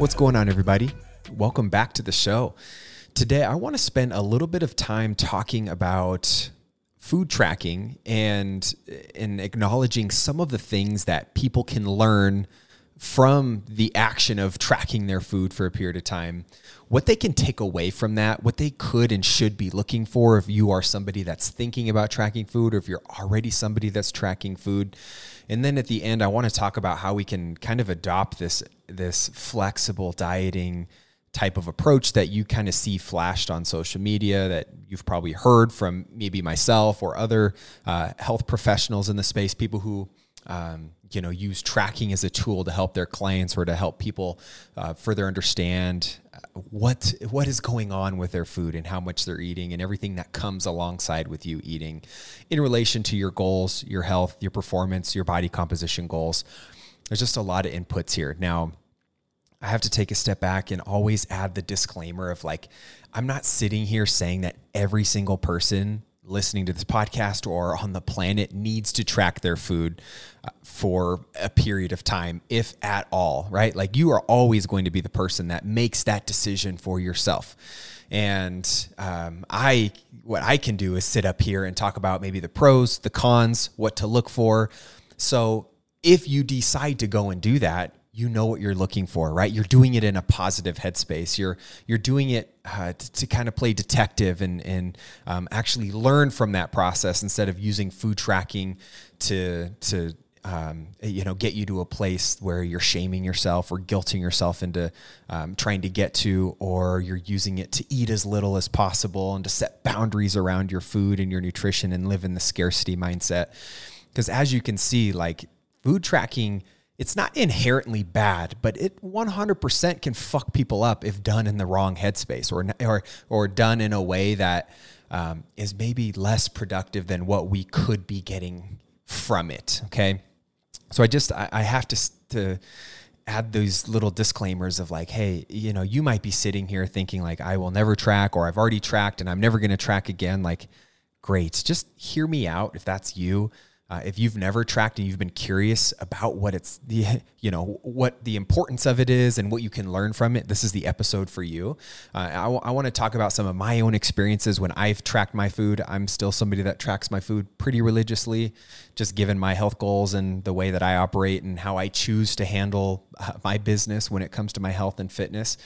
What's going on, everybody? Welcome back to the show. Today, I want to spend a little bit of time talking about food tracking and, and acknowledging some of the things that people can learn from the action of tracking their food for a period of time, what they can take away from that, what they could and should be looking for if you are somebody that's thinking about tracking food or if you're already somebody that's tracking food. And then at the end, I want to talk about how we can kind of adopt this this flexible dieting type of approach that you kind of see flashed on social media that you've probably heard from maybe myself or other uh, health professionals in the space, people who um, you know use tracking as a tool to help their clients or to help people uh, further understand what what is going on with their food and how much they're eating and everything that comes alongside with you eating in relation to your goals, your health, your performance, your body composition goals. There's just a lot of inputs here. Now, I have to take a step back and always add the disclaimer of like, I'm not sitting here saying that every single person listening to this podcast or on the planet needs to track their food uh, for a period of time, if at all, right? Like you are always going to be the person that makes that decision for yourself. And um, I, what I can do is sit up here and talk about maybe the pros, the cons, what to look for. So if you decide to go and do that, you know what you're looking for, right? You're doing it in a positive headspace. You're you're doing it uh, to, to, kind of play detective and and um, actually learn from that process instead of using food tracking to to um, you know get you to a place where you're shaming yourself or guilting yourself into um, trying to get to, or you're using it to eat as little as possible and to set boundaries around your food and your nutrition and live in the scarcity mindset. Because as you can see, like food tracking it's not inherently bad, but it 100% can fuck people up if done in the wrong headspace or or or done in a way that um, is maybe less productive than what we could be getting from it. Okay, so I just I, I have to to add those little disclaimers of like, hey, you know, you might be sitting here thinking like, I will never track, or I've already tracked and I'm never going to track again. Like, great, just hear me out if that's you. Uh, if you've never tracked and you've been curious about what it's the you know what the importance of it is and what you can learn from it, this is the episode for you. Uh, I, w- I want to talk about some of my own experiences when I've tracked my food. I'm still somebody that tracks my food pretty religiously, just given my health goals and the way that I operate and how I choose to handle uh, my business when it comes to my health and fitness.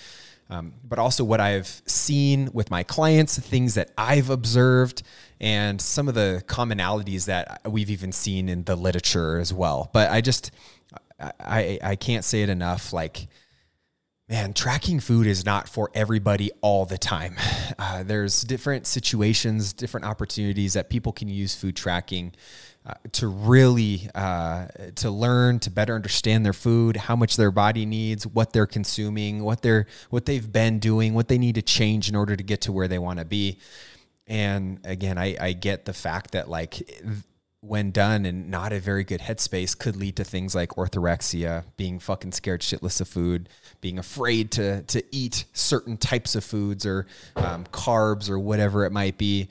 Um, but also what I've seen with my clients, things that I've observed, and some of the commonalities that we've even seen in the literature as well. But I just, I, I can't say it enough. Like, man, tracking food is not for everybody all the time. Uh, there's different situations, different opportunities that people can use food tracking uh, to really uh, to learn to better understand their food, how much their body needs, what they're consuming, what they're what they've been doing, what they need to change in order to get to where they want to be. And again, I, I get the fact that like when done in not a very good headspace could lead to things like orthorexia, being fucking scared shitless of food, being afraid to to eat certain types of foods or um, carbs or whatever it might be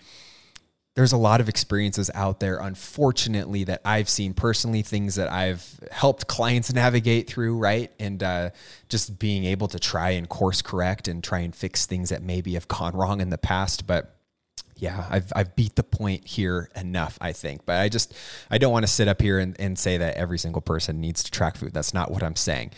there's a lot of experiences out there, unfortunately, that I've seen personally, things that I've helped clients navigate through, right? And uh, just being able to try and course correct and try and fix things that maybe have gone wrong in the past. But yeah, I've, I've beat the point here enough, I think. But I just, I don't want to sit up here and, and say that every single person needs to track food. That's not what I'm saying.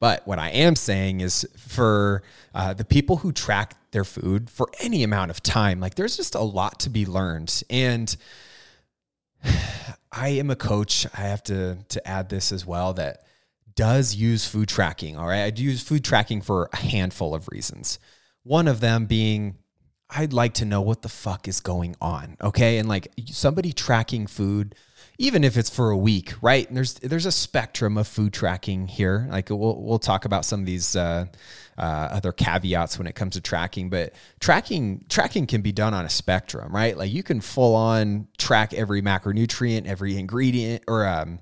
But what I am saying is for uh, the people who track their food for any amount of time, like there's just a lot to be learned. And I am a coach. I have to to add this as well that does use food tracking. All right. I do use food tracking for a handful of reasons. One of them being I'd like to know what the fuck is going on. Okay. And like somebody tracking food even if it's for a week, right? And there's there's a spectrum of food tracking here. Like we'll we'll talk about some of these uh, uh, other caveats when it comes to tracking, but tracking tracking can be done on a spectrum, right? Like you can full on track every macronutrient, every ingredient, or um,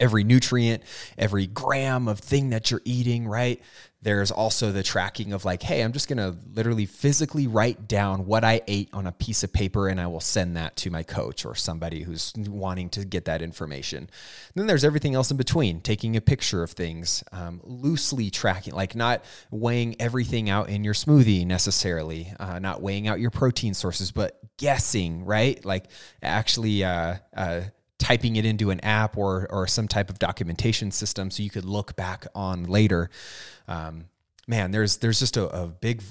every nutrient, every gram of thing that you're eating, right? There's also the tracking of like, hey, I'm just going to literally physically write down what I ate on a piece of paper and I will send that to my coach or somebody who's wanting to get that information. And then there's everything else in between, taking a picture of things, um, loosely tracking, like not weighing everything out in your smoothie necessarily, uh, not weighing out your protein sources, but guessing, right? Like actually, uh, uh, typing it into an app or or some type of documentation system so you could look back on later. Um, man, there's there's just a, a big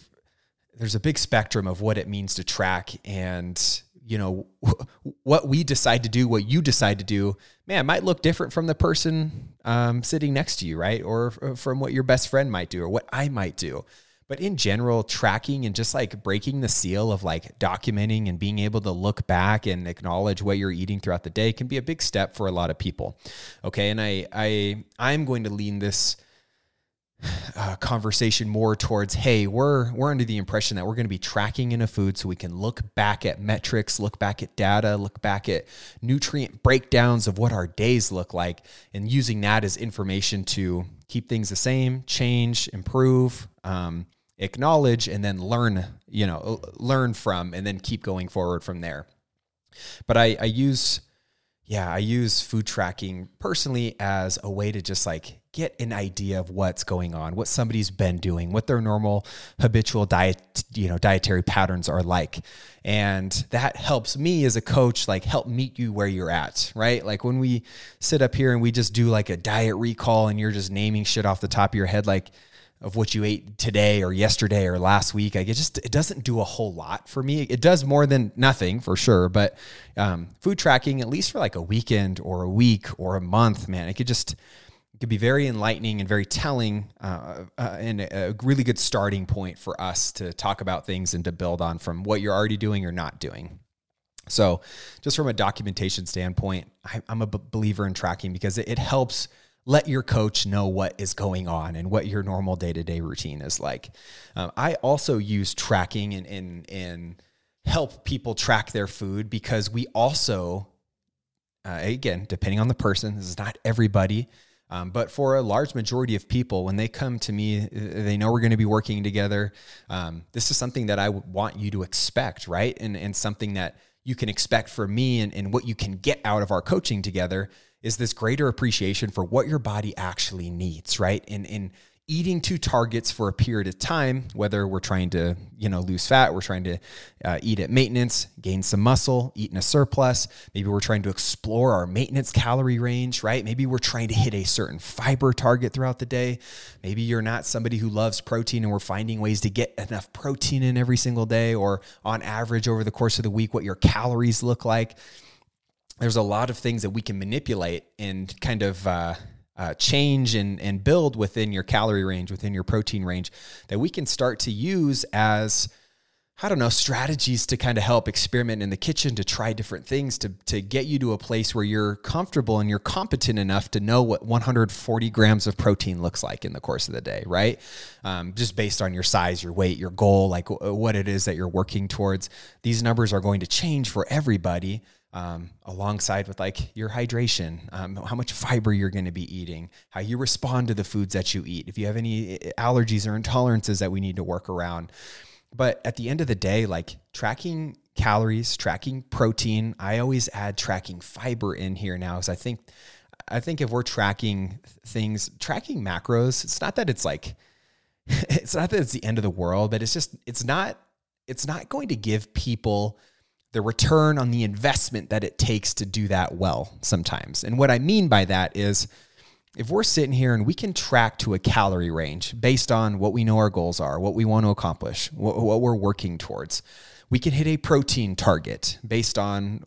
there's a big spectrum of what it means to track and you know what we decide to do what you decide to do man might look different from the person um, sitting next to you right or from what your best friend might do or what i might do but in general, tracking and just like breaking the seal of like documenting and being able to look back and acknowledge what you're eating throughout the day can be a big step for a lot of people. Okay, and I I I'm going to lean this uh, conversation more towards hey we're we're under the impression that we're going to be tracking in a food so we can look back at metrics look back at data look back at nutrient breakdowns of what our days look like and using that as information to keep things the same change improve um, acknowledge and then learn, you know, uh, learn from and then keep going forward from there. But I, I use, yeah, I use food tracking personally as a way to just like get an idea of what's going on, what somebody's been doing, what their normal habitual diet, you know, dietary patterns are like. And that helps me as a coach, like help meet you where you're at, right? Like when we sit up here and we just do like a diet recall and you're just naming shit off the top of your head, like of what you ate today or yesterday or last week. Like it just it doesn't do a whole lot for me. It does more than nothing for sure, but um, food tracking at least for like a weekend or a week or a month, man, it could just it could be very enlightening and very telling, uh, uh, and a really good starting point for us to talk about things and to build on from what you're already doing or not doing. So, just from a documentation standpoint, I, am a believer in tracking because it, it helps let your coach know what is going on and what your normal day to day routine is like. Um, I also use tracking and, and, and help people track their food because we also, uh, again, depending on the person, this is not everybody. Um, but for a large majority of people, when they come to me, uh, they know we're going to be working together. Um, this is something that I want you to expect, right? And, and something that you can expect from me and, and what you can get out of our coaching together is this greater appreciation for what your body actually needs, right? And in eating two targets for a period of time, whether we're trying to, you know, lose fat, we're trying to uh, eat at maintenance, gain some muscle, eat in a surplus. Maybe we're trying to explore our maintenance calorie range, right? Maybe we're trying to hit a certain fiber target throughout the day. Maybe you're not somebody who loves protein and we're finding ways to get enough protein in every single day or on average over the course of the week, what your calories look like there's a lot of things that we can manipulate and kind of uh, uh, change and, and build within your calorie range, within your protein range, that we can start to use as, I don't know, strategies to kind of help experiment in the kitchen to try different things to, to get you to a place where you're comfortable and you're competent enough to know what 140 grams of protein looks like in the course of the day, right? Um, just based on your size, your weight, your goal, like what it is that you're working towards. These numbers are going to change for everybody um, alongside with like your hydration, um, how much fiber you're going to be eating, how you respond to the foods that you eat, if you have any eh, allergies or intolerances that we need to work around. But at the end of the day, like tracking calories, tracking protein, I always add tracking fiber in here now because I think I think if we're tracking things, tracking macros, it's not that it's like it's not that it's the end of the world, but it's just it's not it's not going to give people the return on the investment that it takes to do that well sometimes. And what I mean by that is if we're sitting here and we can track to a calorie range based on what we know our goals are, what we want to accomplish, what, what we're working towards, we can hit a protein target based on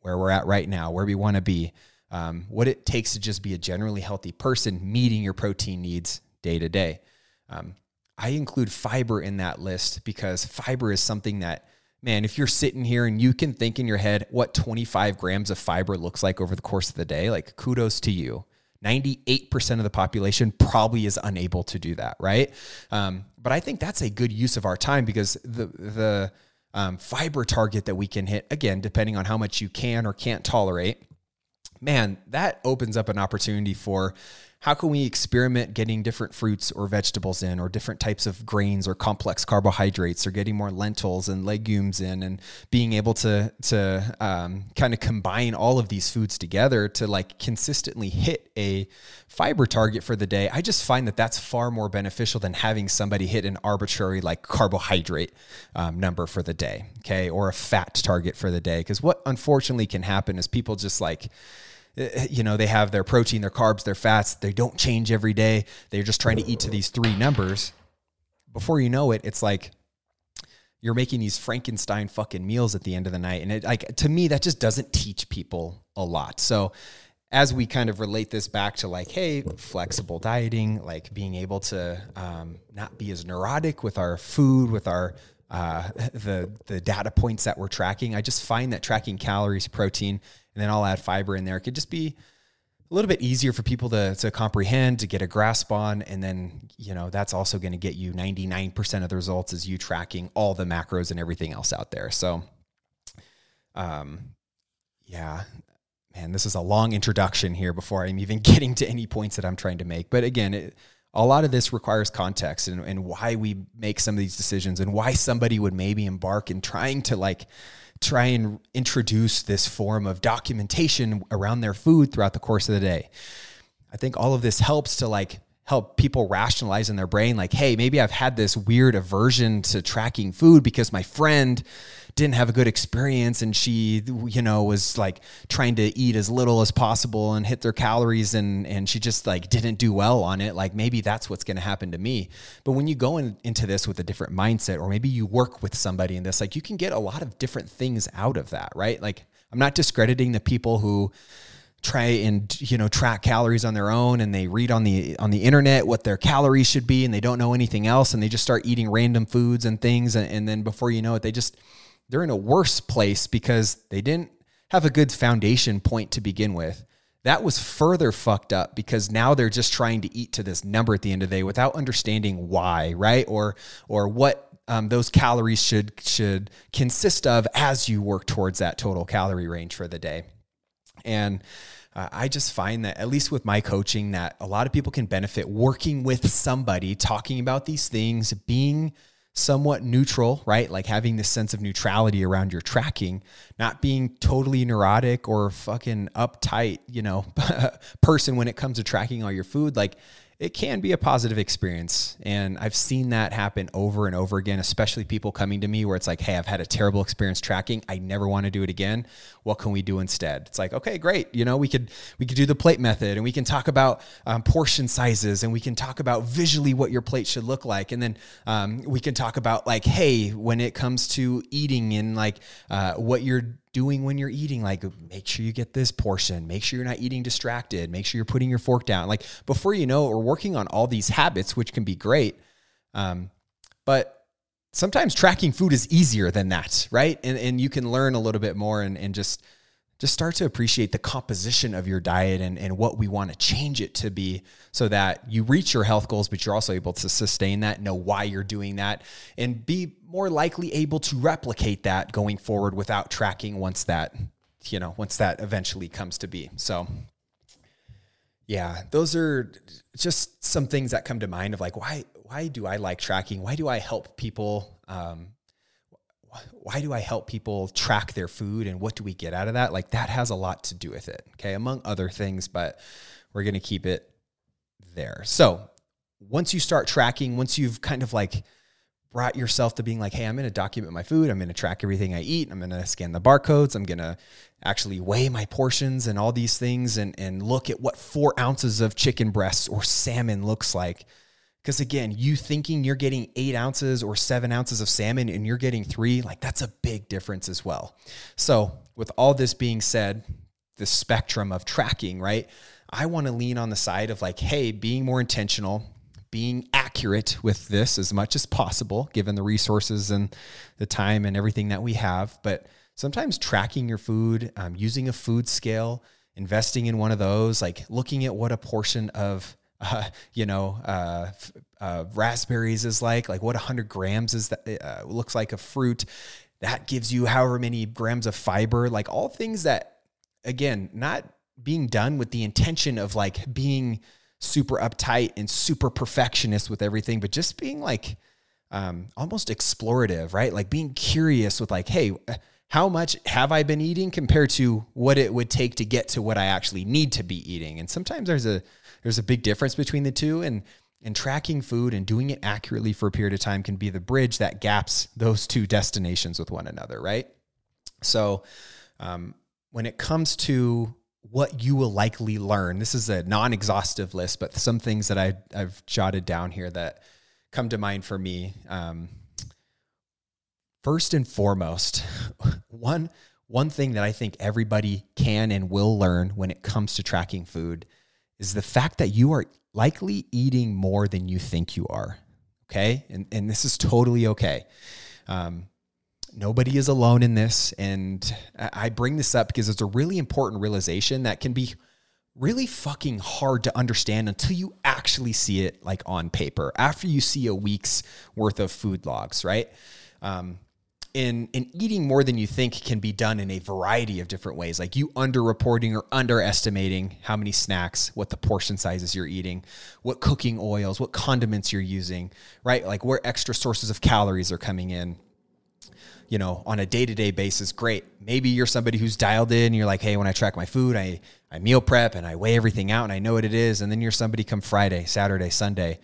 where we're at right now, where we want to be, um, what it takes to just be a generally healthy person, meeting your protein needs day to day. Um, I include fiber in that list because fiber is something that man, if you're sitting here and you can think in your head what 25 grams of fiber looks like over the course of the day, like kudos to you. 98% of the population probably is unable to do that, right? Um, but I think that's a good use of our time because the the um, fiber target that we can hit again, depending on how much you can or can't tolerate, man, that opens up an opportunity for how can we experiment getting different fruits or vegetables in or different types of grains or complex carbohydrates or getting more lentils and legumes in and being able to to um, kind of combine all of these foods together to like consistently hit a fiber target for the day? I just find that that's far more beneficial than having somebody hit an arbitrary like carbohydrate um, number for the day okay or a fat target for the day because what unfortunately can happen is people just like you know, they have their protein, their carbs, their fats. They don't change every day. They're just trying to eat to these three numbers. Before you know it, it's like you're making these Frankenstein fucking meals at the end of the night. And it like to me, that just doesn't teach people a lot. So as we kind of relate this back to like, hey, flexible dieting, like being able to um, not be as neurotic with our food, with our uh, the the data points that we're tracking. I just find that tracking calories, protein, and then I'll add fiber in there. It could just be a little bit easier for people to, to comprehend, to get a grasp on. And then, you know, that's also going to get you 99% of the results is you tracking all the macros and everything else out there. So, um, yeah, man, this is a long introduction here before I'm even getting to any points that I'm trying to make. But again, it, a lot of this requires context and, and why we make some of these decisions and why somebody would maybe embark in trying to like try and introduce this form of documentation around their food throughout the course of the day. I think all of this helps to like help people rationalize in their brain like hey maybe i've had this weird aversion to tracking food because my friend didn't have a good experience and she you know was like trying to eat as little as possible and hit their calories and and she just like didn't do well on it. Like maybe that's what's going to happen to me. But when you go in, into this with a different mindset or maybe you work with somebody in this like you can get a lot of different things out of that right? Like i'm not discrediting the people who try and you know track calories on their own and they read on the on the internet what their calories should be and they don't know anything else and they just start eating random foods and things and, and then before you know it they just they're in a worse place because they didn't have a good foundation point to begin with. That was further fucked up because now they're just trying to eat to this number at the end of the day without understanding why right? Or or what um, those calories should should consist of as you work towards that total calorie range for the day and uh, I just find that, at least with my coaching, that a lot of people can benefit working with somebody, talking about these things, being somewhat neutral, right? Like having this sense of neutrality around your tracking, not being totally neurotic or fucking uptight, you know, person when it comes to tracking all your food. Like it can be a positive experience. And I've seen that happen over and over again, especially people coming to me where it's like, hey, I've had a terrible experience tracking. I never want to do it again. What can we do instead? It's like, okay, great. You know, we could we could do the plate method and we can talk about um, portion sizes and we can talk about visually what your plate should look like. And then um, we can talk about like, hey, when it comes to eating and like uh, what you're doing when you're eating like make sure you get this portion make sure you're not eating distracted make sure you're putting your fork down like before you know it, we're working on all these habits which can be great um, but sometimes tracking food is easier than that right and, and you can learn a little bit more and, and just just start to appreciate the composition of your diet and, and what we want to change it to be so that you reach your health goals, but you're also able to sustain that, know why you're doing that, and be more likely able to replicate that going forward without tracking once that, you know, once that eventually comes to be. So yeah, those are just some things that come to mind of like why why do I like tracking? Why do I help people um, why do I help people track their food and what do we get out of that? Like that has a lot to do with it. Okay. Among other things, but we're to keep it there. So once you start tracking, once you've kind of like brought yourself to being like, hey, I'm to document my food. I'm to track everything I eat. I'm to scan the barcodes. I'm to actually weigh my portions and all these things and, and look at what four ounces of chicken breasts or salmon looks like because again, you thinking you're getting eight ounces or seven ounces of salmon and you're getting three, like that's a big difference as well. So, with all this being said, the spectrum of tracking, right? I want to lean on the side of like, hey, being more intentional, being accurate with this as much as possible, given the resources and the time and everything that we have. But sometimes tracking your food, um, using a food scale, investing in one of those, like looking at what a portion of uh, you know, uh, uh, raspberries is like, like what 100 grams is that uh, looks like a fruit. That gives you however many grams of fiber, like all things that, again, not being done with the intention of like being super uptight and super perfectionist with everything, but just being like um, almost explorative, right? Like being curious with like, hey, how much have I been eating compared to what it would take to get to what I actually need to be eating? And sometimes there's a there's a big difference between the two, and and tracking food and doing it accurately for a period of time can be the bridge that gaps those two destinations with one another, right? So, um, when it comes to what you will likely learn. This is a non exhaustive list, but some things that I, I've jotted down here that come to mind for me. Um, first and foremost, one, one thing that I think everybody can and will learn when it comes to tracking food is the fact that you are likely eating more than you think you are. Okay. And, and this is totally okay. Um, nobody is alone in this. And I bring this up because it's a really important realization that can be really fucking hard to understand until you actually see it like on paper after you see a week's worth of food logs, right? Um, in, in eating more than you think can be done in a variety of different ways, like you underreporting or underestimating how many snacks, what the portion sizes you're eating, what cooking oils, what condiments you're using, right? Like where extra sources of calories are coming in you know, on a day to day basis, great. Maybe you're somebody who's dialed in. You're like, hey, when I track my food, I, I meal prep and I weigh everything out and I know what it is. And then you're somebody come Friday, Saturday, Sunday.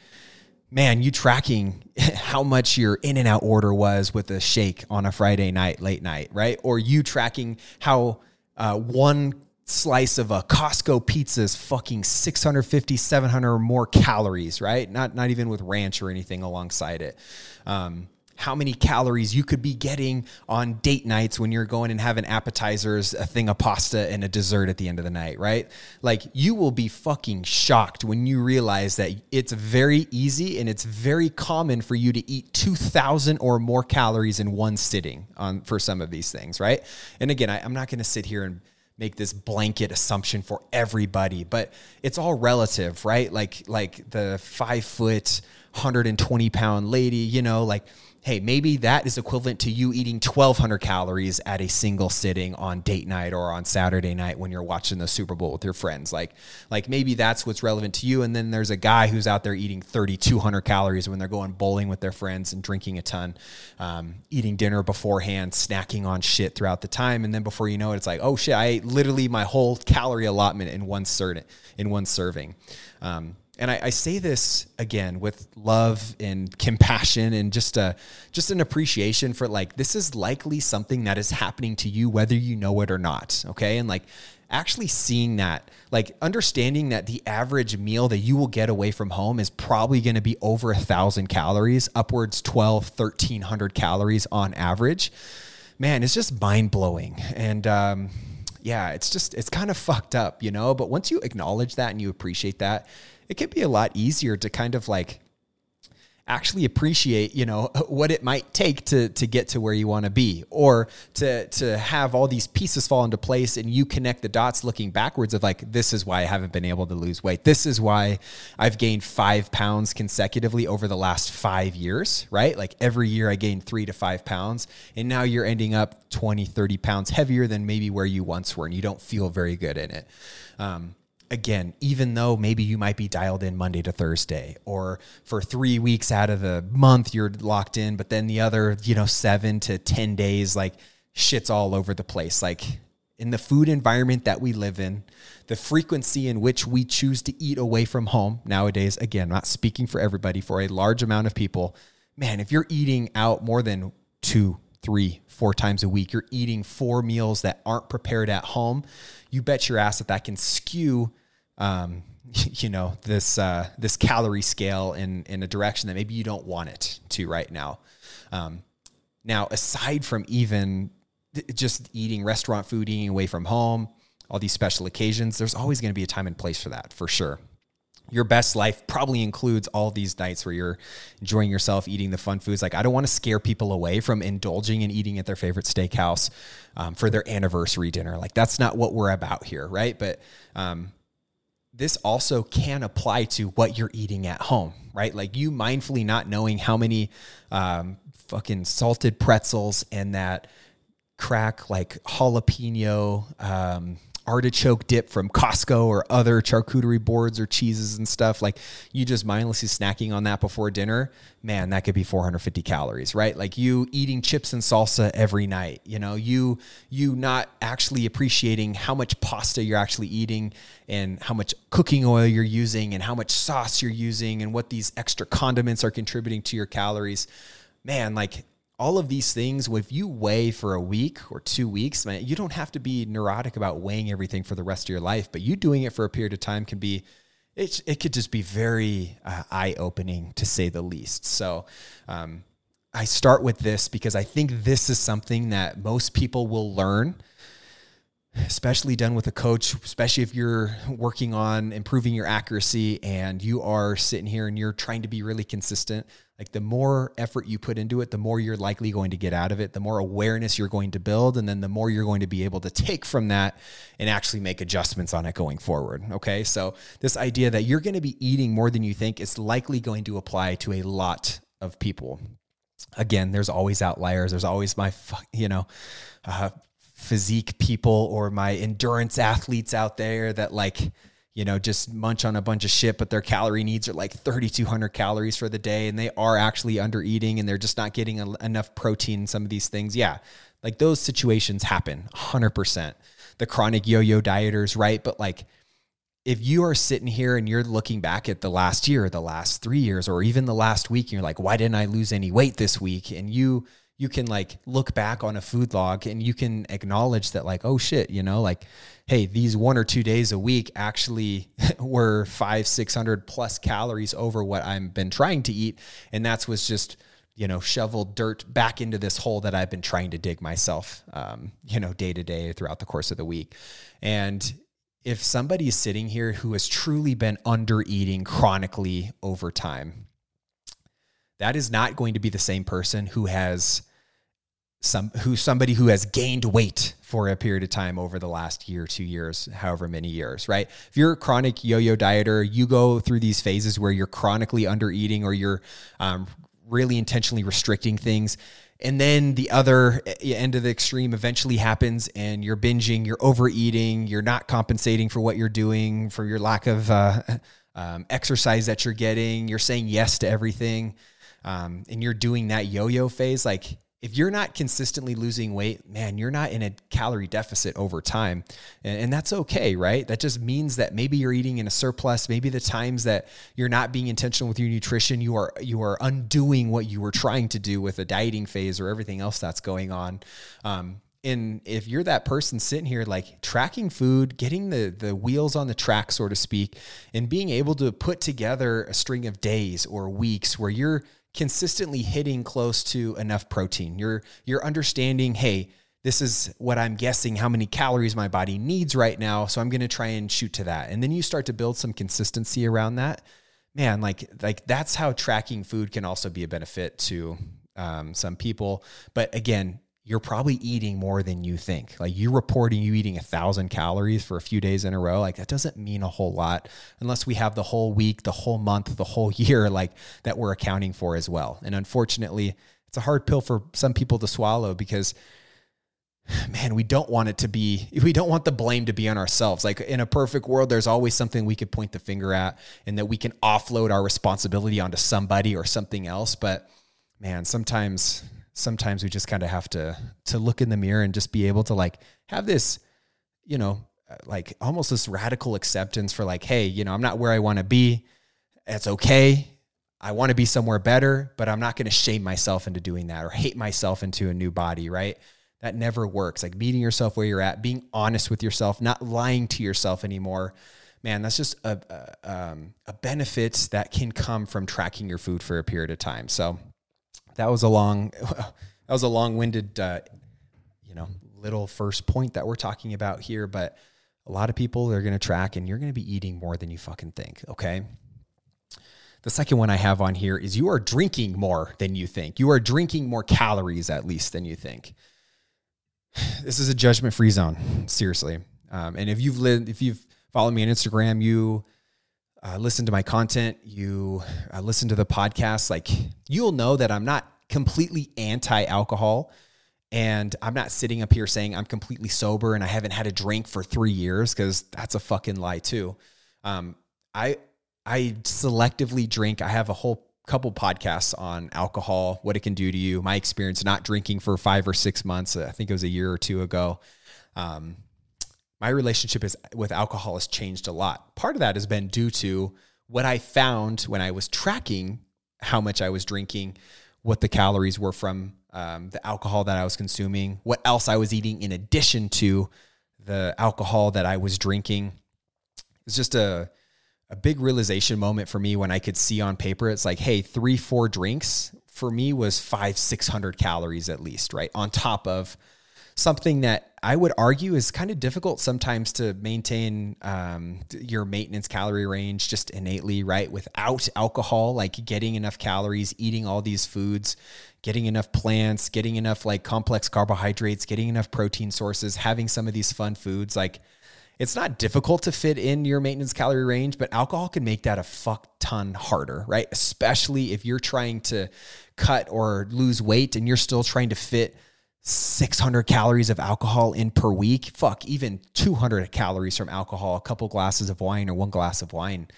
Man, you tracking how much your in and out order was with a shake on a Friday night, late night, right? Or you tracking how uh, one slice of a Costco pizza is fucking 650, 700 or more calories, right? Not, not even with ranch or anything alongside it. Um, how many calories you could be getting on date nights when you're going and having appetizers, a thing of pasta, and a dessert at the end of the night, right? Like you will be fucking shocked when you realize that it's very easy and it's very common for you to eat 2,000 or more calories in one sitting on for some of these things, right? And again, I, I'm not going to sit here and make this blanket assumption for everybody, but it's all relative, right? Like like the five foot, 120 pound lady, you know, like hey, maybe that is equivalent to you eating 1,200 calories at a single sitting on date night or on Saturday night when you're watching the Super Bowl with your friends. Like, like maybe that's what's relevant to you. And then there's a guy who's out there eating 3,200 calories when they're going bowling with their friends and drinking a ton, um, eating dinner beforehand, snacking on shit throughout the time. And then before you know it, it's like, oh shit, I ate literally my whole calorie allotment in one certain in one serving. Um, and I, I, say this again with love and compassion and just a just an appreciation for like this is likely something that is happening to you whether you know it or not okay? And like actually seeing that like understanding that the average meal that you will get away from home is probably going to be over a thousand calories upwards 12 1300 calories on average man it's just mind-blowing. And um, yeah it's just it's kind of fucked up you know? But once you acknowledge that and you appreciate that it can be a lot easier to kind of like actually appreciate you know what it might take to to get to where you want to be or to to have all these pieces fall into place and you connect the dots looking backwards of like this is why I haven't been able to lose weight. This is why I've gained 5 pounds consecutively over the last 5 years right? Like every year I gain 3 to 5 pounds and now you're ending up 20 30 pounds heavier than maybe where you once were and you don't feel very good in it. Um, again, even though maybe you might be dialed in Monday to Thursday, or for three weeks out of the month you're locked in, but then the other, you know, seven to 10 days, like shit's all over the place. Like in the food environment that we live in, the frequency in which we choose to eat away from home nowadays, again, not speaking for everybody, for a large amount of people, man, if you're eating out more than two, three, four times a week, you're eating four meals that aren't prepared at home, you bet your ass that that can skew um, you know this uh, this calorie scale in in a direction that maybe you don't want it to right now. Um, now, aside from even just eating restaurant food, eating away from home, all these special occasions, there's always going to be a time and place for that, for sure. Your best life probably includes all these nights where you're enjoying yourself, eating the fun foods. Like, I don't want to scare people away from indulging and eating at their favorite steakhouse um, for their anniversary dinner. Like, that's not what we're about here, right? But um, this also can apply to what you're eating at home, right? Like you mindfully not knowing how many um, fucking salted pretzels and that crack like jalapeno um, artichoke dip from Costco or other charcuterie boards or cheeses and stuff, like you just mindlessly snacking on that before dinner, man, that could be 450 calories, right? Like you eating chips and salsa every night, you know, you you not actually appreciating how much pasta you're actually eating and how much cooking oil you're using and how much sauce you're using and what these extra condiments are contributing to your calories. Man, like all of these things, if you weigh for a week or two weeks, man, you don't have to be neurotic about weighing everything for the rest of your life, but you doing it for a period of time can be, it, it could just be very uh, eye opening to say the least. So, um, I start with this because I think this is something that most people will learn especially done with a coach, especially if you're working on improving your accuracy and you are sitting here and you're trying to be really consistent. Like the more effort you put into it, the more you're likely going to get out of it, the more awareness you're going to build, and then the more you're going to be able to take from that and actually make adjustments on it going forward. Okay. So, this idea that you're going to be eating more than you think is likely going to apply to a lot of people. Again, there's always outliers. There's always my, you know, uh, physique people or my endurance athletes out there that like you know just munch on a bunch of shit but their calorie needs are like 3200 calories for the day and they are actually under eating and they're just not getting a, enough protein some of these things. Yeah like those situations happen 100% the chronic yo-yo dieters right? But like if you are sitting here and you're looking back at the last year the last 3 years or even the last week and you're like why didn't I lose any weight this week? and you you can like look back on a food log and you can acknowledge that like oh shit you know like hey these one or two days a week actually were five six hundred plus calories over what i've been trying to eat. And that's was just you know shoveled dirt back into this hole that i've been trying to dig myself um, you know day to day throughout the course of the week. And if somebody is sitting here who has truly been under eating chronically over time that is not going to be the same person who has some who somebody who has gained weight for a period of time over the last year, two years, however many years, right? If you're a chronic yo-yo dieter, you go through these phases where you're chronically under eating or you're um, really intentionally restricting things. And then the other end of the extreme eventually happens and you're binging, you're overeating, you're not compensating for what you're doing, for your lack of uh, um, exercise that you're getting, you're saying yes to everything. Um, and you're doing that yo-yo phase, like if you're not consistently losing weight, man, you're not in a calorie deficit over time. And, and, that's okay, right? That just means that maybe you're eating in a surplus. Maybe the times that you're not being intentional with your nutrition, you are you are undoing what you were trying to do with a dieting phase or everything else that's going on. Um, and if you're that person sitting here like tracking food getting the the wheels on the track so to speak and being able to put together a string of days or weeks where you're consistently hitting close to enough protein. You're you're understanding, hey, this is what I'm guessing how many calories my body needs right now, so I'm going to try and shoot to that. And then you start to build some consistency around that. Man, like like that's how tracking food can also be a benefit to um, some people. But again, you're probably eating more than you think. Like you're reporting you eating a thousand calories for a few days in a row, like that doesn't mean a whole lot unless we have the whole week, the whole month, the whole year, like that we're accounting for as well. And unfortunately, it's a hard pill for some people to swallow because man, we don't want it to be, we don't want the blame to be on ourselves. Like in a perfect world, there's always something we could point the finger at and that we can offload our responsibility onto somebody or something else. But man, sometimes sometimes we just kind of have to to look in the mirror and just be able to like have this you know uh, like almost this radical acceptance for like hey you know i'm not where i want to be. It's okay. I want to be somewhere better but i'm not going to shame myself into doing that or hate myself into a new body right? That never works. Like meeting yourself where you're at being honest with yourself not lying to yourself anymore. Man that's just a, a, um, a benefit that can come from tracking your food for a period of time. So that was a long that was a long-winded uh, you know little first point that we're talking about here but a lot of people are going to track and you're going to be eating more than you fucking think okay? The second one i have on here is you are drinking more than you think. You are drinking more calories at least than you think. This is a judgment free zone seriously. Um, and if you've lived if you've followed me on instagram you uh, listen to my content, you uh, listen to the podcast, like you'll know that I'm not completely anti alcohol. And I'm not sitting up here saying I'm completely sober and I haven't had a drink for three years because that's a fucking lie too. Um, I I selectively drink. I have a whole couple podcasts on alcohol, what it can do to you, my experience not drinking for five or six months. I think it was a year or two ago. Um, my relationship is with alcohol has changed a lot. Part of that has been due to what I found when I was tracking how much I was drinking, what the calories were from um, the alcohol that I was consuming, what else I was eating in addition to the alcohol that I was drinking. It's just a a big realization moment for me when I could see on paper. It's like, hey, three, four drinks for me was five, six hundred calories at least, right? On top of something that I would argue is kind of difficult sometimes to maintain um, your maintenance calorie range just innately, right? Without alcohol, like getting enough calories, eating all these foods, getting enough plants, getting enough like complex carbohydrates, getting enough protein sources, having some of these fun foods. Like it's not difficult to fit in your maintenance calorie range, but alcohol can make that a fuck ton harder, right? Especially if you're trying to cut or lose weight and you're still trying to fit 600 calories of alcohol in per week. Fuck, even 200 calories from alcohol, a couple glasses of wine or one glass of wine.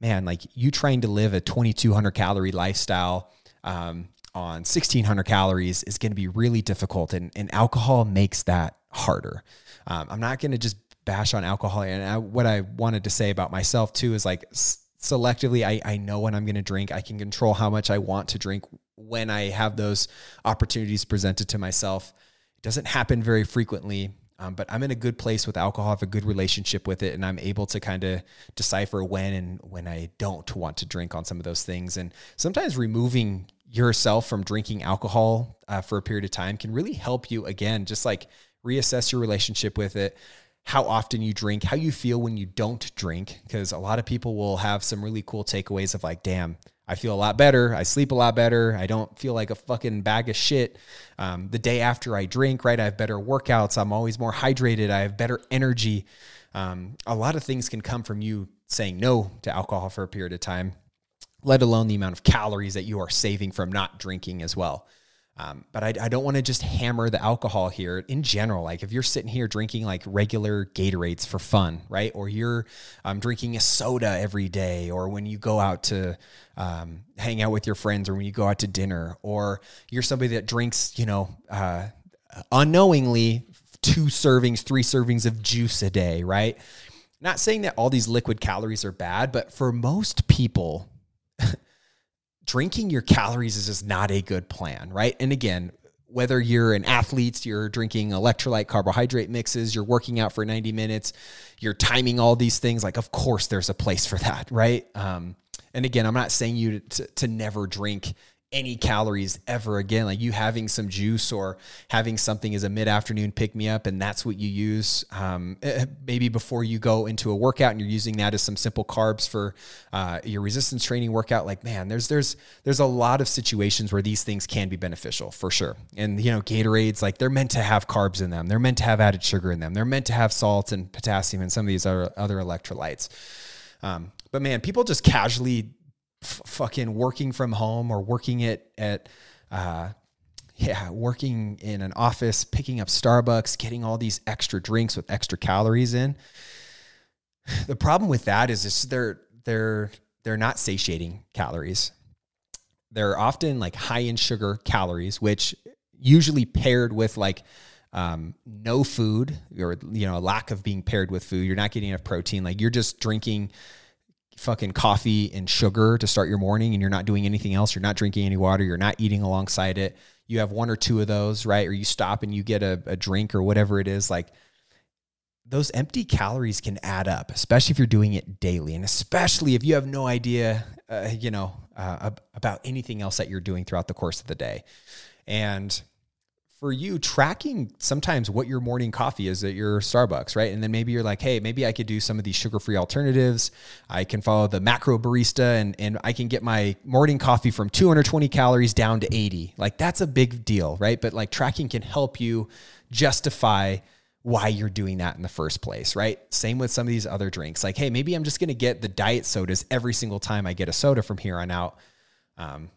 Man, like you trying to live a 2200 calorie lifestyle um, on 1600 calories is going to be really difficult. And, and alcohol makes that harder. Um, I'm not going to just bash on alcohol. And I, what I wanted to say about myself too is like, selectively I, I know when i'm going to drink i can control how much i want to drink when I have those opportunities presented to myself. It doesn't happen very frequently, um, but I'm in a good place with alcohol, I have a good relationship with it, and I'm able to kind of decipher when and when I don't want to drink on some of those things. And sometimes removing yourself from drinking alcohol uh, for a period of time can really help you again, just like reassess your relationship with it how often you drink, how you feel when you don't drink, because a lot of people will have some really cool takeaways of like, damn, I feel a lot better. I sleep a lot better. I don't feel like a fucking bag of shit. Um, the day after I drink, right? I have better workouts. I'm always more hydrated. I have better energy. Um, a lot of things can come from you saying no to alcohol for a period of time, let alone the amount of calories that you are saving from not drinking as well. Um, but I, I don't want to just hammer the alcohol here in general. Like if you're sitting here drinking like regular Gatorades for fun, right? Or you're um, drinking a soda every day, or when you go out to um, hang out with your friends, or when you go out to dinner, or you're somebody that drinks, you know, uh, unknowingly two servings, three servings of juice a day, right? Not saying that all these liquid calories are bad, but for most people, drinking your calories is just not a good plan, right? And again, whether you're an athlete, you're drinking electrolyte carbohydrate mixes, you're working out for 90 minutes, you're timing all these things, like, of course, there's a place for that, right? Um, and again, I'm not saying you to, to never drink any calories ever again. Like you having some juice or having something as a mid afternoon pick me up, and that's what you use. Um, eh, maybe before you go into a workout, and you're using that as some simple carbs for uh, your resistance training workout. Like man, there's there's there's a lot of situations where these things can be beneficial for sure. And you know, Gatorades like they're meant to have carbs in them. They're meant to have added sugar in them. They're meant to have salt and potassium and some of these other other electrolytes. Um, but man, people just casually f- fucking working from home or working it at, uh, yeah, working in an office, picking up Starbucks, getting all these extra drinks with extra calories in. The problem with that is just they're they're they're not satiating calories. They're often like high in sugar calories, which usually paired with like um, no food or you know a lack of being paired with food. You're not getting enough protein. Like you're just drinking fucking coffee and sugar to start your morning and you're not doing anything else, you're not drinking any water, you're not eating alongside it, you have one or two of those, right? Or you stop and you get a, a drink or whatever it is, like those empty calories can add up, especially if you're doing it daily, and especially if you have no idea, uh, you know, uh, about anything else that you're doing throughout the course of the day. And for you tracking sometimes what your morning coffee is at your Starbucks, right? And then maybe you're like, hey, maybe I could do some of these sugar-free alternatives. I can follow the macro barista and and I can get my morning coffee from 220 calories down to 80. Like that's a big deal, right? But like tracking can help you justify why you're doing that in the first place, right? Same with some of these other drinks. Like, hey, maybe I'm just to get the diet sodas every single time I get a soda from here on out. Um,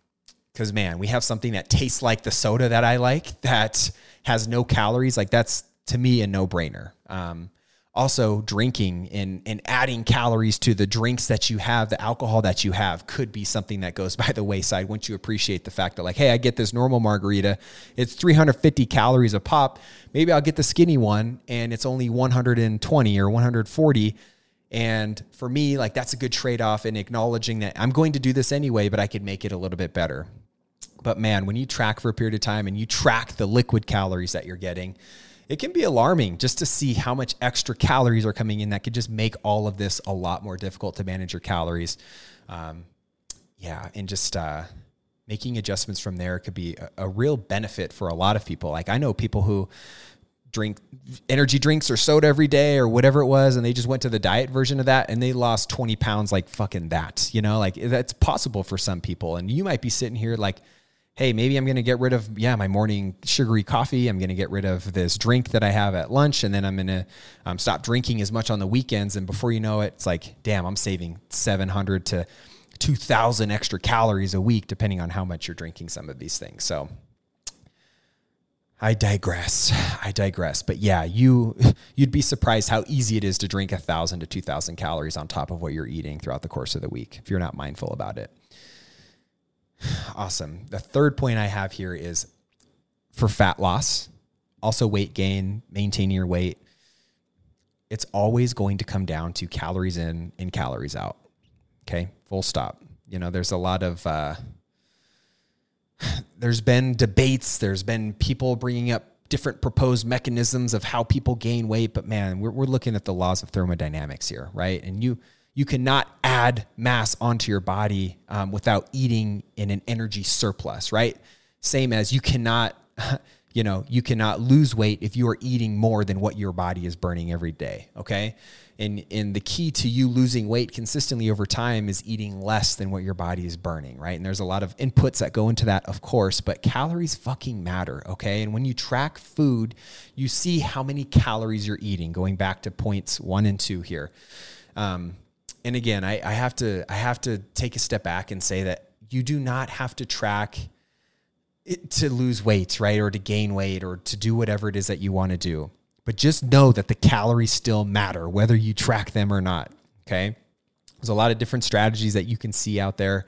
Because, man, we have something that tastes like the soda that I like that has no calories. Like, that's to me a no brainer. Um, also drinking and, and adding calories to the drinks that you have the alcohol that you have could be something that goes by the wayside once you appreciate the fact that like hey i get this normal margarita it's 350 calories a pop maybe i'll get the skinny one and it's only 120 or 140 and for me like that's a good trade-off in acknowledging that i'm going to do this anyway but i could make it a little bit better but man when you track for a period of time and you track the liquid calories that you're getting it can be alarming just to see how much extra calories are coming in that could just make all of this a lot more difficult to manage your calories. Um, yeah, and just uh, making adjustments from there could be a, a real benefit for a lot of people. Like I know people who drink energy drinks or soda every day or whatever it was and they just went to the diet version of that and they lost 20 pounds like fucking that you know like that's possible for some people and you might be sitting here like hey, maybe I'm going to get rid of, yeah, my morning sugary coffee. I'm going to get rid of this drink that I have at lunch. And then I'm going to um, stop drinking as much on the weekends. And before you know it, it's like, damn, I'm saving 700 to 2000 extra calories a week, depending on how much you're drinking some of these things. So, I digress. I digress. But yeah, you you'd be surprised how easy it is to drink a thousand to two thousand calories on top of what you're eating throughout the course of the week if you're not mindful about it. Awesome. The third point I have here is for fat loss, also weight gain, maintaining your weight. It's always going to come down to calories in and calories out. Okay, full stop. You know, there's a lot of, uh, there's been debates, there's been people bringing up different proposed mechanisms of how people gain weight, but man, we're, we're looking at the laws of thermodynamics here, right? And you, you cannot add mass onto your body um, without eating in an energy surplus, right? Same as you cannot, you know, you cannot lose weight if you are eating more than what your body is burning every day. Okay. And, and the key to you losing weight consistently over time is eating less than what your body is burning, right? And there's a lot of inputs that go into that, of course, but calories fucking matter, okay? And when you track food, you see how many calories you're eating, going back to points one and two here. Um, and again, I, I have to I have to take a step back and say that you do not have to track it to lose weight, right? Or to gain weight or to do whatever it is that you want to do. But just know that the calories still matter, whether you track them or not. Okay. There's a lot of different strategies that you can see out there.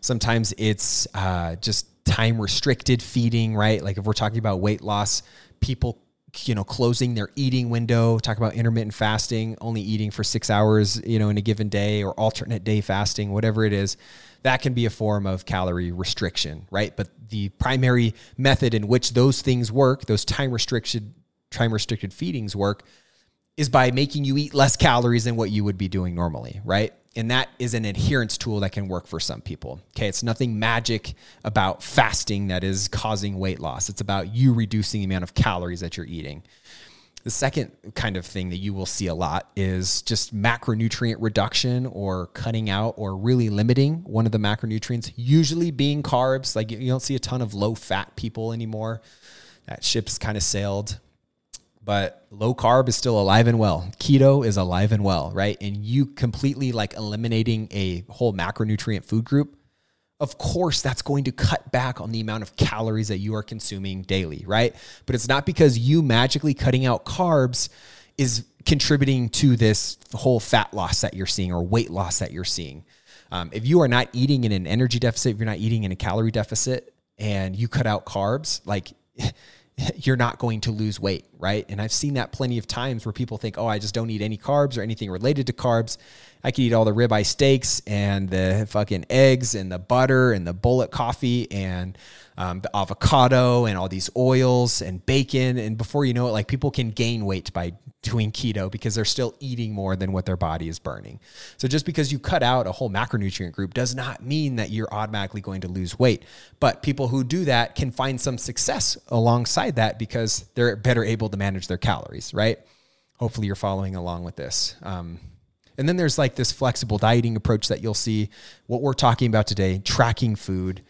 Sometimes it's uh, just time restricted feeding, right? Like if we're talking about weight loss, people you know closing their eating window talk about intermittent fasting only eating for six hours you know in a given day or alternate day fasting whatever it is that can be a form of calorie restriction right but the primary method in which those things work those time restricted time restricted feedings work is by making you eat less calories than what you would be doing normally right and that is an adherence tool that can work for some people. Okay. It's nothing magic about fasting that is causing weight loss. It's about you reducing the amount of calories that you're eating. The second kind of thing that you will see a lot is just macronutrient reduction or cutting out or really limiting one of the macronutrients, usually being carbs. Like you don't see a ton of low fat people anymore. That ship's kind of sailed but low carb is still alive and well. Keto is alive and well, right? And you completely like eliminating a whole macronutrient food group, of course, that's going to cut back on the amount of calories that you are consuming daily, right? But it's not because you magically cutting out carbs is contributing to this whole fat loss that you're seeing or weight loss that you're seeing. Um, if you are not eating in an energy deficit, if you're not eating in a calorie deficit, and you cut out carbs, like you're not going to lose weight, right? And I've seen that plenty of times where people think, oh, I just don't eat any carbs or anything related to carbs. I could eat all the ribeye steaks and the fucking eggs and the butter and the bullet coffee and um, the avocado and all these oils and bacon. And before you know it, like people can gain weight by doing keto because they're still eating more than what their body is burning. So just because you cut out a whole macronutrient group does not mean that you're automatically going to lose weight. But people who do that can find some success alongside that because they're better able to manage their calories, right? Hopefully you're following along with this. Um, and then there's like this flexible dieting approach that you'll see. What we're talking about today, tracking food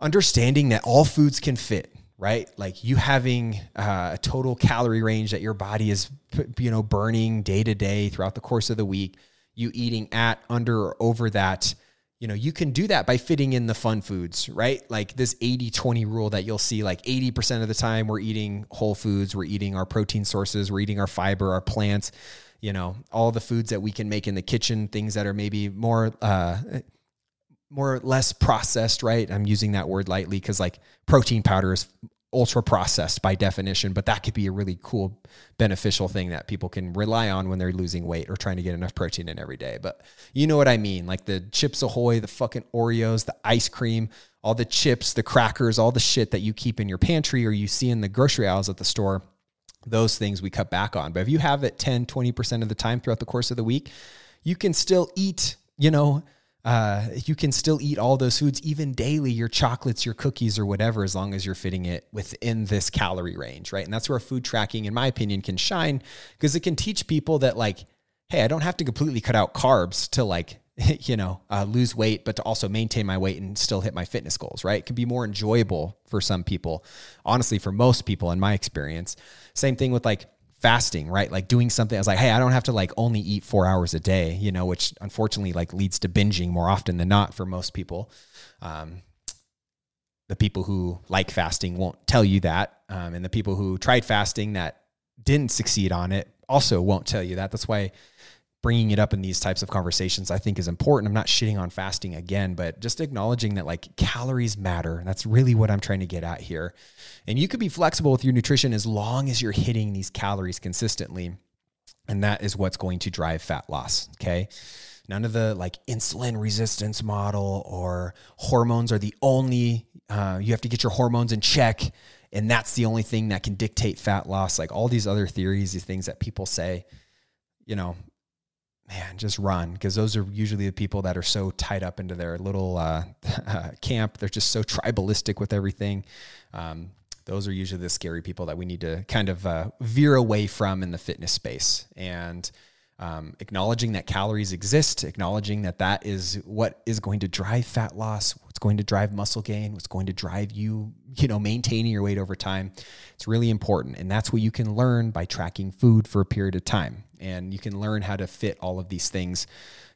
understanding that all foods can fit right like you having uh, a total calorie range that your body is you know burning day to day throughout the course of the week you eating at under or over that you know, you can do that by fitting in the fun foods, right? Like this 80 20 rule that you'll see like 80% of the time we're eating whole foods, we're eating our protein sources, we're eating our fiber, our plants, you know, all the foods that we can make in the kitchen, things that are maybe more, uh, more or less processed, right? I'm using that word lightly because like protein powder is ultra processed by definition, but that could be a really cool, beneficial thing that people can rely on when they're losing weight or trying to get enough protein in every day. But you know what I mean? Like the Chips Ahoy, the fucking Oreos, the ice cream, all the chips, the crackers, all the shit that you keep in your pantry or you see in the grocery aisles at the store. Those things we cut back on. But if you have it 10, 20% of the time throughout the course of the week, you can still eat, you know, uh, you can still eat all those foods even daily your chocolates your cookies or whatever as long as you're fitting it within this calorie range right and that's where food tracking in my opinion can shine because it can teach people that like hey i don't have to completely cut out carbs to like you know uh, lose weight but to also maintain my weight and still hit my fitness goals right it can be more enjoyable for some people honestly for most people in my experience same thing with like fasting, right? Like doing something. I was like, hey, I don't have to like only eat four hours a day, you know, which unfortunately like leads to binging more often than not for most people. Um, the people who like fasting won't tell you that, um, and the people who tried fasting that didn't succeed on it also won't tell you that. That's why bringing it up in these types of conversations I think is important. I'm not shitting on fasting again, but just acknowledging that like calories matter. That's really what I'm trying to get at here. And you could be flexible with your nutrition as long as you're hitting these calories consistently. And that is what's going to drive fat loss. Okay. None of the like insulin resistance model or hormones are the only, uh, you have to get your hormones in check. And that's the only thing that can dictate fat loss. Like all these other theories, these things that people say, you know, man, just run because those are usually the people that are so tied up into their little uh, camp. They're just so tribalistic with everything. Um, those are usually the scary people that we need to kind of uh, veer away from in the fitness space. And um, acknowledging that calories exist, acknowledging that that is what is going to drive fat loss, what's going to drive muscle gain, what's going to drive you, you know, maintaining your weight over time. It's really important. And that's what you can learn by tracking food for a period of time. And you can learn how to fit all of these things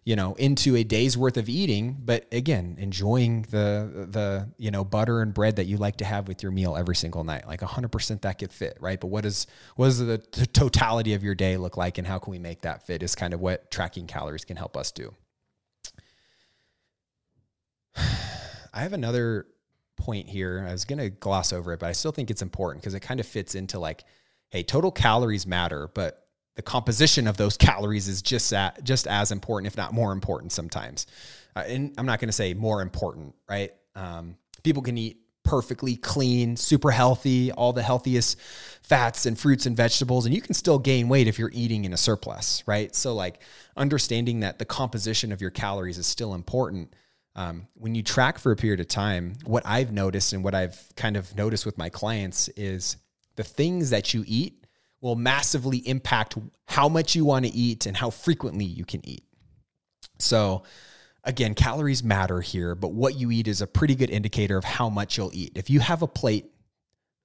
you know into a day's worth of eating but again enjoying the the you know butter and bread that you like to have with your meal every single night. Like 100% that could fit right? But what is what does the, the totality of your day look like and how can we make that fit is kind of what tracking calories can help us do. I have another point here. I was going to gloss over it but i still think it's important because it kind of fits into like hey total calories matter but the composition of those calories is just that, just as important, if not more important sometimes. Uh, and I'm not going to say more important, right? Um, people can eat perfectly clean, super healthy, all the healthiest fats and fruits and vegetables, and you can still gain weight if you're eating in a surplus, right? So, like, understanding that the composition of your calories is still important. Um, when you track for a period of time, what I've noticed and what I've kind of noticed with my clients is the things that you eat will massively impact how much you want to eat and how frequently you can eat. So, again, calories matter here, but what you eat is a pretty good indicator of how much you'll eat. If you have a plate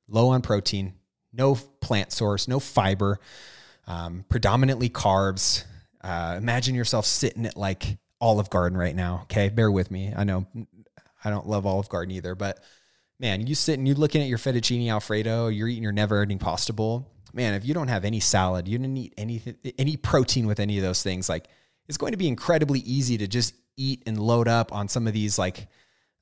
low on protein, no plant source, no fiber, um, predominantly carbs, uh, imagine yourself sitting at like Olive Garden right now. Okay, bear with me. I know I don't love Olive Garden either, but man, you sit and you're looking at your fettuccine alfredo, you're eating your never-ending pasta bowl man, if you don't have any salad, you don't eat anything, any protein with any of those things, like it's going to be incredibly easy to just eat and load up on some of these like,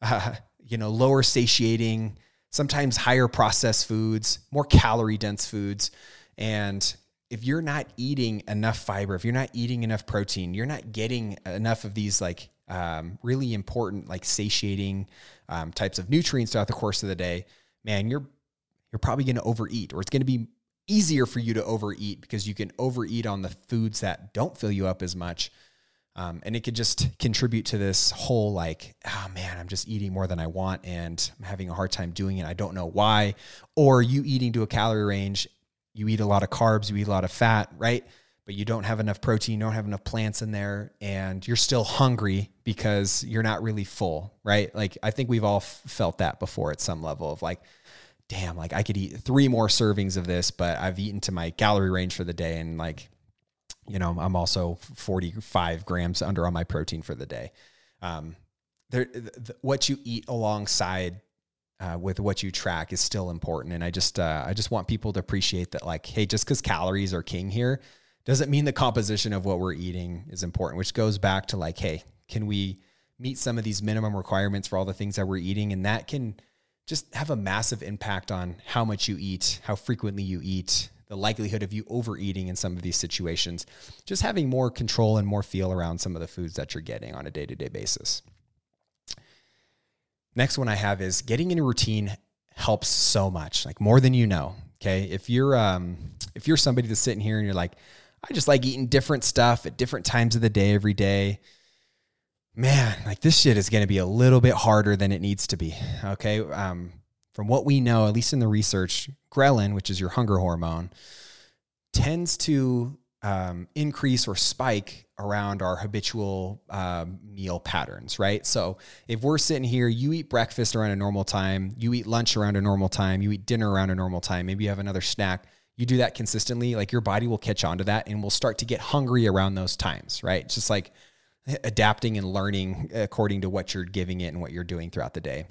uh, you know, lower satiating, sometimes higher processed foods, more calorie dense foods. And if you're not eating enough fiber, if you're not eating enough protein, you're not getting enough of these like um, really important, like satiating um, types of nutrients throughout the course of the day, man, you're you're probably going to overeat, or it's going to be easier for you to overeat because you can overeat on the foods that don't fill you up as much. Um, and it could just contribute to this whole like, oh man, I'm just eating more than I want and I'm having a hard time doing it. I don't know why. Or you eating to a calorie range, you eat a lot of carbs, you eat a lot of fat, right? But you don't have enough protein, you don't have enough plants in there, and you're still hungry because you're not really full, right? Like, I think we've all f- felt that before at some level of like, damn, like I could eat three more servings of this, but I've eaten to my calorie range for the day. And like, you know, I'm also 45 grams under on my protein for the day. Um, there, th- what you eat alongside uh, with what you track is still important. And I just, uh, I just want people to appreciate that, like, hey, just because calories are king here doesn't mean the composition of what we're eating is important, which goes back to like, hey, can we meet some of these minimum requirements for all the things that we're eating? And that can just have a massive impact on how much you eat, how frequently you eat, the likelihood of you overeating in some of these situations, just having more control and more feel around some of the foods that you're getting on a day to day basis. Next one I have is getting in a routine helps so much, like more than you know. Okay. If you're, um, if you're somebody that's sitting here and you're like, I just like eating different stuff at different times of the day every day, man, like this shit is going to be a little bit harder than it needs to be. Okay. Um, from what we know, at least in the research, ghrelin, which is your hunger hormone, tends to um, increase or spike around our habitual um, meal patterns, right? So if we're sitting here, you eat breakfast around a normal time, you eat lunch around a normal time, you eat dinner around a normal time, maybe you have another snack. You do that consistently, like your body will catch on to that and will start to get hungry around those times, right? Just like adapting and learning according to what you're giving it and what you're doing throughout the day.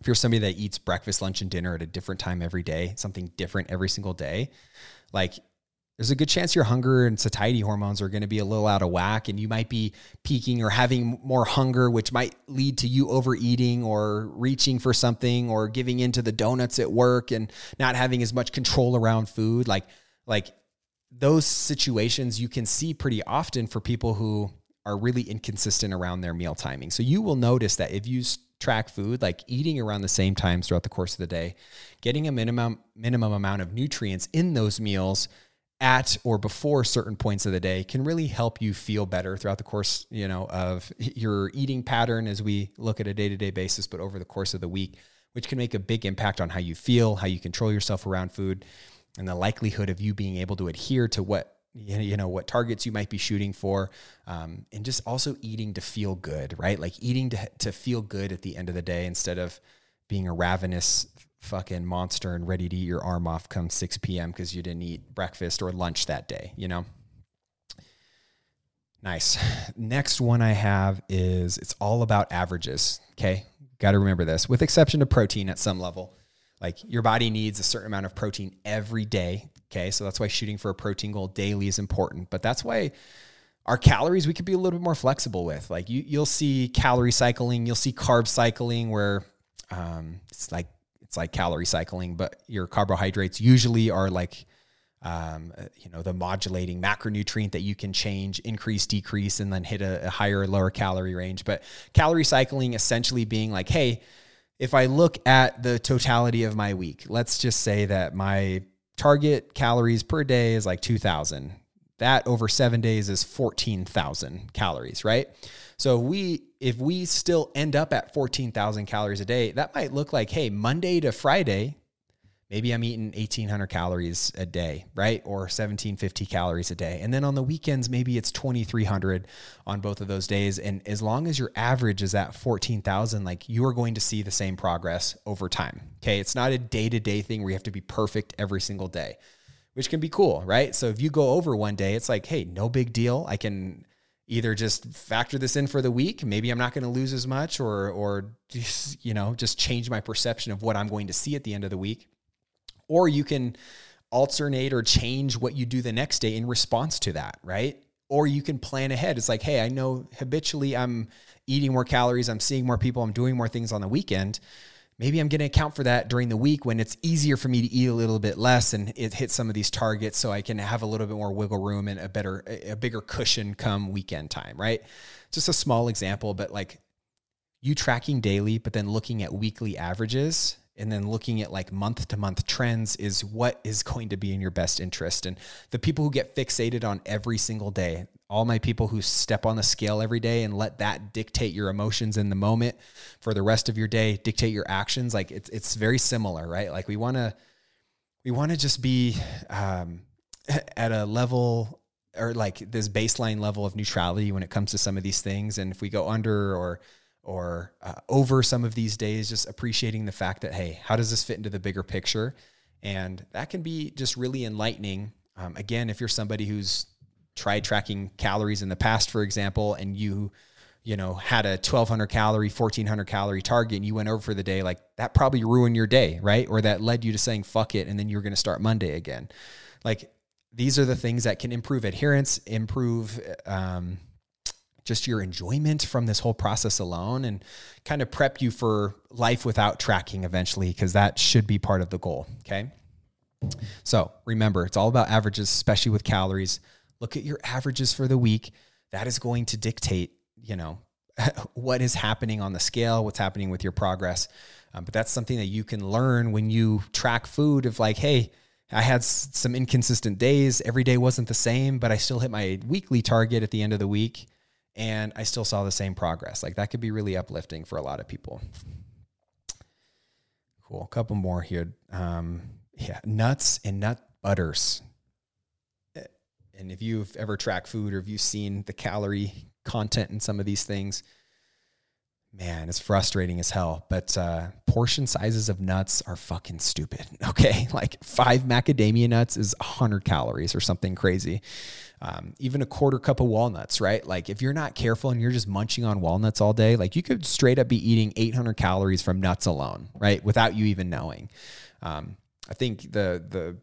If you're somebody that eats breakfast, lunch, and dinner at a different time every day, something different every single day, like there's a good chance your hunger and satiety hormones are going to be a little out of whack and you might be peaking or having more hunger which might lead to you overeating or reaching for something or giving into the donuts at work and not having as much control around food like like those situations you can see pretty often for people who are really inconsistent around their meal timing. So you will notice that if you track food like eating around the same times throughout the course of the day getting a minimum minimum amount of nutrients in those meals at or before certain points of the day can really help you feel better throughout the course, you know, of your eating pattern as we look at a day-to-day basis, but over the course of the week, which can make a big impact on how you feel, how you control yourself around food, and the likelihood of you being able to adhere to what you know what targets you might be shooting for um, and just also eating to feel good right like eating to, to feel good at the end of the day instead of being a ravenous fucking monster and ready to eat your arm off come 6 p.m. because you didn't eat breakfast or lunch that day, you know? Nice. Next one I have is it's all about averages. Okay. Got to remember this, with exception to protein at some level. Like your body needs a certain amount of protein every day. Okay. So that's why shooting for a protein goal daily is important. But that's why our calories we could be a little bit more flexible with. Like you, you'll see calorie cycling, you'll see carb cycling where um, it's like it's like calorie cycling, but your carbohydrates usually are like um, you know, the modulating macronutrient that you can change, increase, decrease, and then hit a, a higher or lower calorie range. But calorie cycling essentially being like, hey, if I look at the totality of my week, let's just say that my target calories per day is like 2000. That over seven days is 14,000 calories, right? So we if we still end up at 14,000 calories a day, that might look like, hey, Monday to Friday, maybe I'm eating 1800 calories a day, right? Or 1750 calories a day. And then on the weekends, maybe it's 2300 on both of those days. And as long as your average is at 14,000, like you are going to see the same progress over time. Okay. It's not a day to day thing where you have to be perfect every single day, which can be cool, right? So if you go over one day, it's like, hey, no big deal. I can either just factor this in for the week maybe i'm not going to lose as much or or just, you know just change my perception of what i'm going to see at the end of the week or you can alternate or change what you do the next day in response to that right? Or you can plan ahead. It's like hey i know habitually i'm eating more calories i'm seeing more people i'm doing more things on the weekend. Maybe I'm going to account for that during the week when it's easier for me to eat a little bit less and it hits some of these targets so I can have a little bit more wiggle room and a better, a bigger cushion come weekend time, right? Just a small example, but like you tracking daily, but then looking at weekly averages and then looking at like month to month trends is what is going to be in your best interest. And the people who get fixated on every single day, all my people who step on the scale every day and let that dictate your emotions in the moment for the rest of your day, dictate your actions, like it's it's very similar, right? Like we want to we want to just be um, at a level or like this baseline level of neutrality when it comes to some of these things. And if we go under or or uh, over some of these days, just appreciating the fact that, hey, how does this fit into the bigger picture? And that can be just really enlightening. Um, again, if you're somebody who's tried tracking calories in the past, for example, and you you know, had a 1200 calorie, 1400 calorie target and you went over for the day, like that probably ruined your day, right? Or that led you to saying fuck it and then you're going to start Monday again. Like these are the things that can improve adherence, improve um, just your enjoyment from this whole process alone and kind of prep you for life without tracking eventually because that should be part of the goal, okay? So, remember, it's all about averages, especially with calories. Look at your averages for the week. That is going to dictate you know, what is happening on the scale, what's happening with your progress. Um, but that's something that you can learn when you track food of like, hey, I had s- some inconsistent days. Every day wasn't the same, but I still hit my weekly target at the end of the week and I still saw the same progress. Like that could be really uplifting for a lot of people. Cool. A couple more here. Um, yeah, nuts and nut butters. And if you've ever tracked food or if you've seen the calorie content in some of these things. Man, it's frustrating as hell. But uh, portion sizes of nuts are fucking stupid. Okay, like five macadamia nuts is 100 calories or something crazy. Um, even a quarter cup of walnuts, right? Like if you're not careful and you're just munching on walnuts all day, like you could straight up be eating 800 calories from nuts alone, right? Without you even knowing. Um, I think the the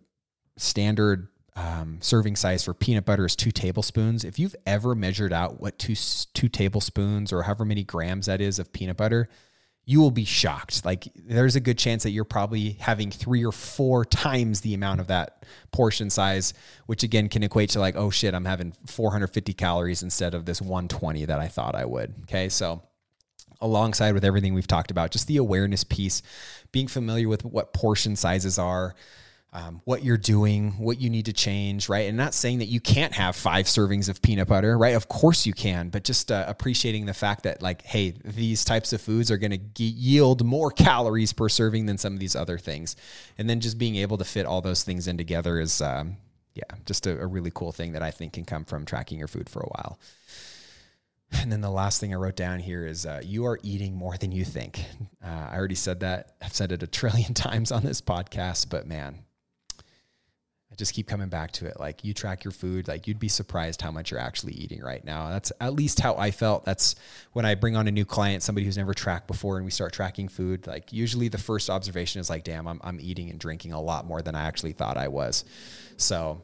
standard um, serving size for peanut butter is two tablespoons. If you've ever measured out what two two tablespoons or however many grams that is of peanut butter, you will be shocked. Like there's a good chance that you're probably having three or four times the amount of that portion size, which again can equate to like, oh shit, I'm having 450 calories instead of this 120 that I thought I would. Okay, so alongside with everything we've talked about, just the awareness piece, being familiar with what portion sizes are um, what you're doing, what you need to change, right? And not saying that you can't have five servings of peanut butter, right? Of course you can, but just uh, appreciating the fact that, like, hey, these types of foods are going to ge- yield more calories per serving than some of these other things. And then just being able to fit all those things in together is, um, yeah, just a, a really cool thing that I think can come from tracking your food for a while. And then the last thing I wrote down here is uh, you are eating more than you think. Uh, I already said that. I've said it a trillion times on this podcast, but man, I just keep coming back to it. Like you track your food, like you'd be surprised how much you're actually eating right now. That's at least how I felt. That's when I bring on a new client, somebody who's never tracked before, and we start tracking food. Like usually the first observation is like, damn, I'm, I'm eating and drinking a lot more than I actually thought I was. So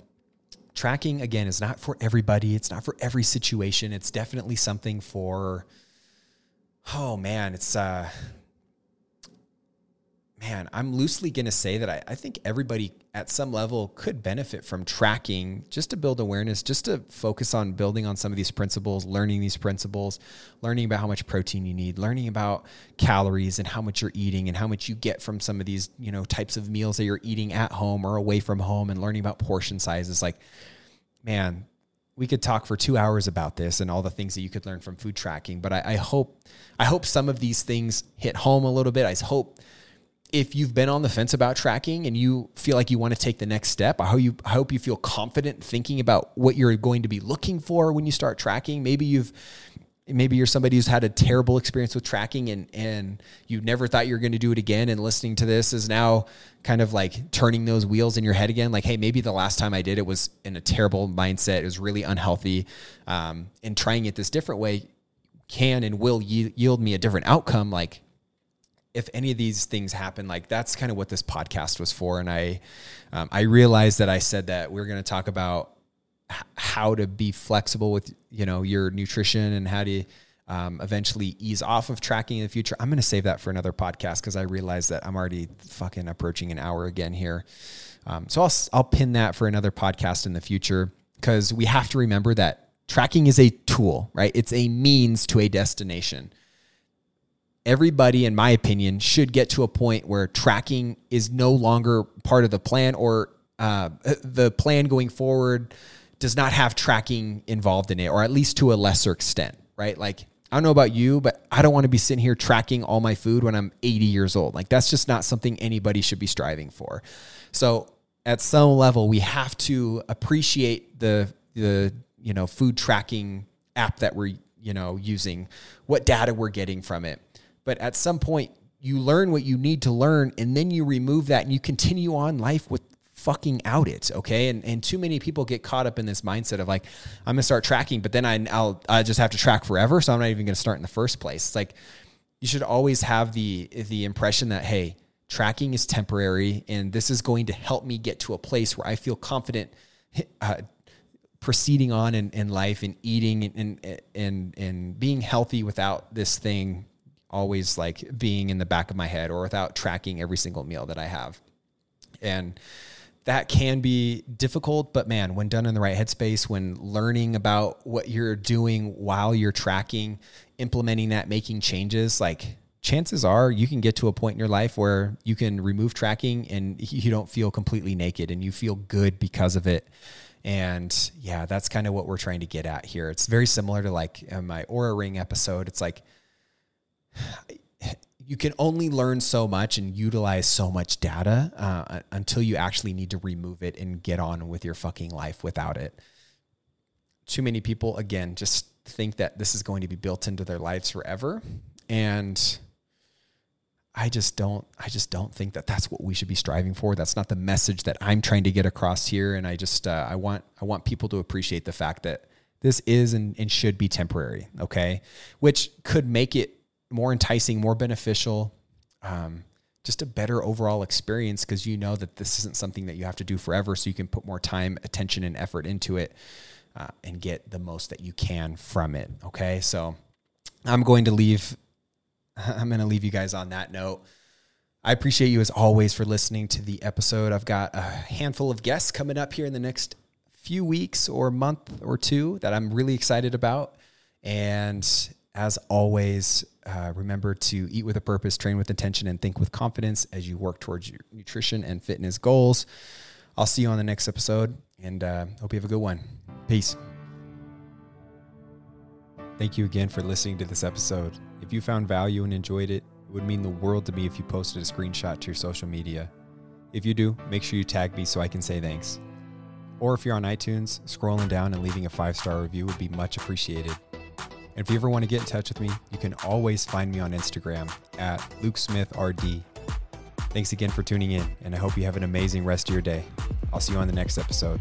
tracking again is not for everybody. It's not for every situation. It's definitely something for, oh man, it's, uh, man, I'm loosely going to say that I, I, think everybody at some level could benefit from tracking just to build awareness, just to focus on building on some of these principles, learning these principles, learning about how much protein you need, learning about calories and how much you're eating and how much you get from some of these, you know, types of meals that you're eating at home or away from home and learning about portion sizes. Like, man, we could talk for two hours about this and all the things that you could learn from food tracking. But I, I hope, I hope some of these things hit home a little bit. I hope if you've been on the fence about tracking and you feel like you want to take the next step, I hope you I hope you feel confident thinking about what you're going to be looking for when you start tracking. Maybe you've maybe you're somebody who's had a terrible experience with tracking and and you never thought you were going to do it again and listening to this is now kind of like turning those wheels in your head again like hey maybe the last time i did it was in a terrible mindset it was really unhealthy um, and trying it this different way can and will yield me a different outcome like if any of these things happen, like that's kind of what this podcast was for. And I, um, I realized that I said that we are going to talk about h- how to be flexible with, you know, your nutrition and how to um, eventually ease off of tracking in the future. I'm going to save that for another podcast because I realize that I'm already fucking approaching an hour again here. Um, so I'll, I'll pin that for another podcast in the future because we have to remember that tracking is a tool, right? It's a means to a destination everybody, in my opinion, should get to a point where tracking is no longer part of the plan or uh, the plan going forward does not have tracking involved in it, or at least to a lesser extent, right? Like, I don't know about you, but I don't want to be sitting here tracking all my food when I'm 80 years old. Like, that's just not something anybody should be striving for. So, at some level, we have to appreciate the, the, you know, food tracking app that we're, you know, using, what data we're getting from it but at some point, you learn what you need to learn, and then you remove that and you continue on life with fucking out it. Okay. And, and too many people get caught up in this mindset of like, I'm to start tracking, but then I, I'll, I just have to track forever. So I'm not even to start in the first place. It's like, you should always have the, the impression that, Hey, tracking is temporary and this is going to help me get to a place where I feel confident, uh, proceeding on in, in life and eating and, and, and, and being healthy without this thing always like being in the back of my head or without tracking every single meal that I have. And that can be difficult, but man, when done in the right headspace, when learning about what you're doing while you're tracking, implementing that, making changes, like chances are you can get to a point in your life where you can remove tracking and you don't feel completely naked and you feel good because of it. And yeah, that's kind of what we're trying to get at here. It's very similar to like my Oura Ring episode. It's like you can only learn so much and utilize so much data uh, until you actually need to remove it and get on with your fucking life without it. Too many people, again, just think that this is going to be built into their lives forever. And I just don't I just don't think that that's what we should be striving for. That's not the message that I'm trying to get across here and I just uh, I want I want people to appreciate the fact that this is and, and should be temporary, okay? Which could make it more enticing, more beneficial, um, just a better overall experience because you know that this isn't something that you have to do forever. So you can put more time, attention, and effort into it uh, and get the most that you can from it. Okay. So I'm going to leave. I'm going to leave you guys on that note. I appreciate you as always for listening to the episode. I've got a handful of guests coming up here in the next few weeks or month or two that I'm really excited about. And as always, uh, remember to eat with a purpose, train with intention, and think with confidence as you work towards your nutrition and fitness goals. I'll see you on the next episode and uh, hope you have a good one. Peace. Thank you again for listening to this episode. If you found value and enjoyed it, it would mean the world to me if you posted a screenshot to your social media. If you do, make sure you tag me so I can say thanks. Or if you're on iTunes, scrolling down and leaving a five star review would be much appreciated. And if you ever want to get in touch with me, you can always find me on Instagram at LukeSmithRD. Thanks again for tuning in, and I hope you have an amazing rest of your day. I'll see you on the next episode.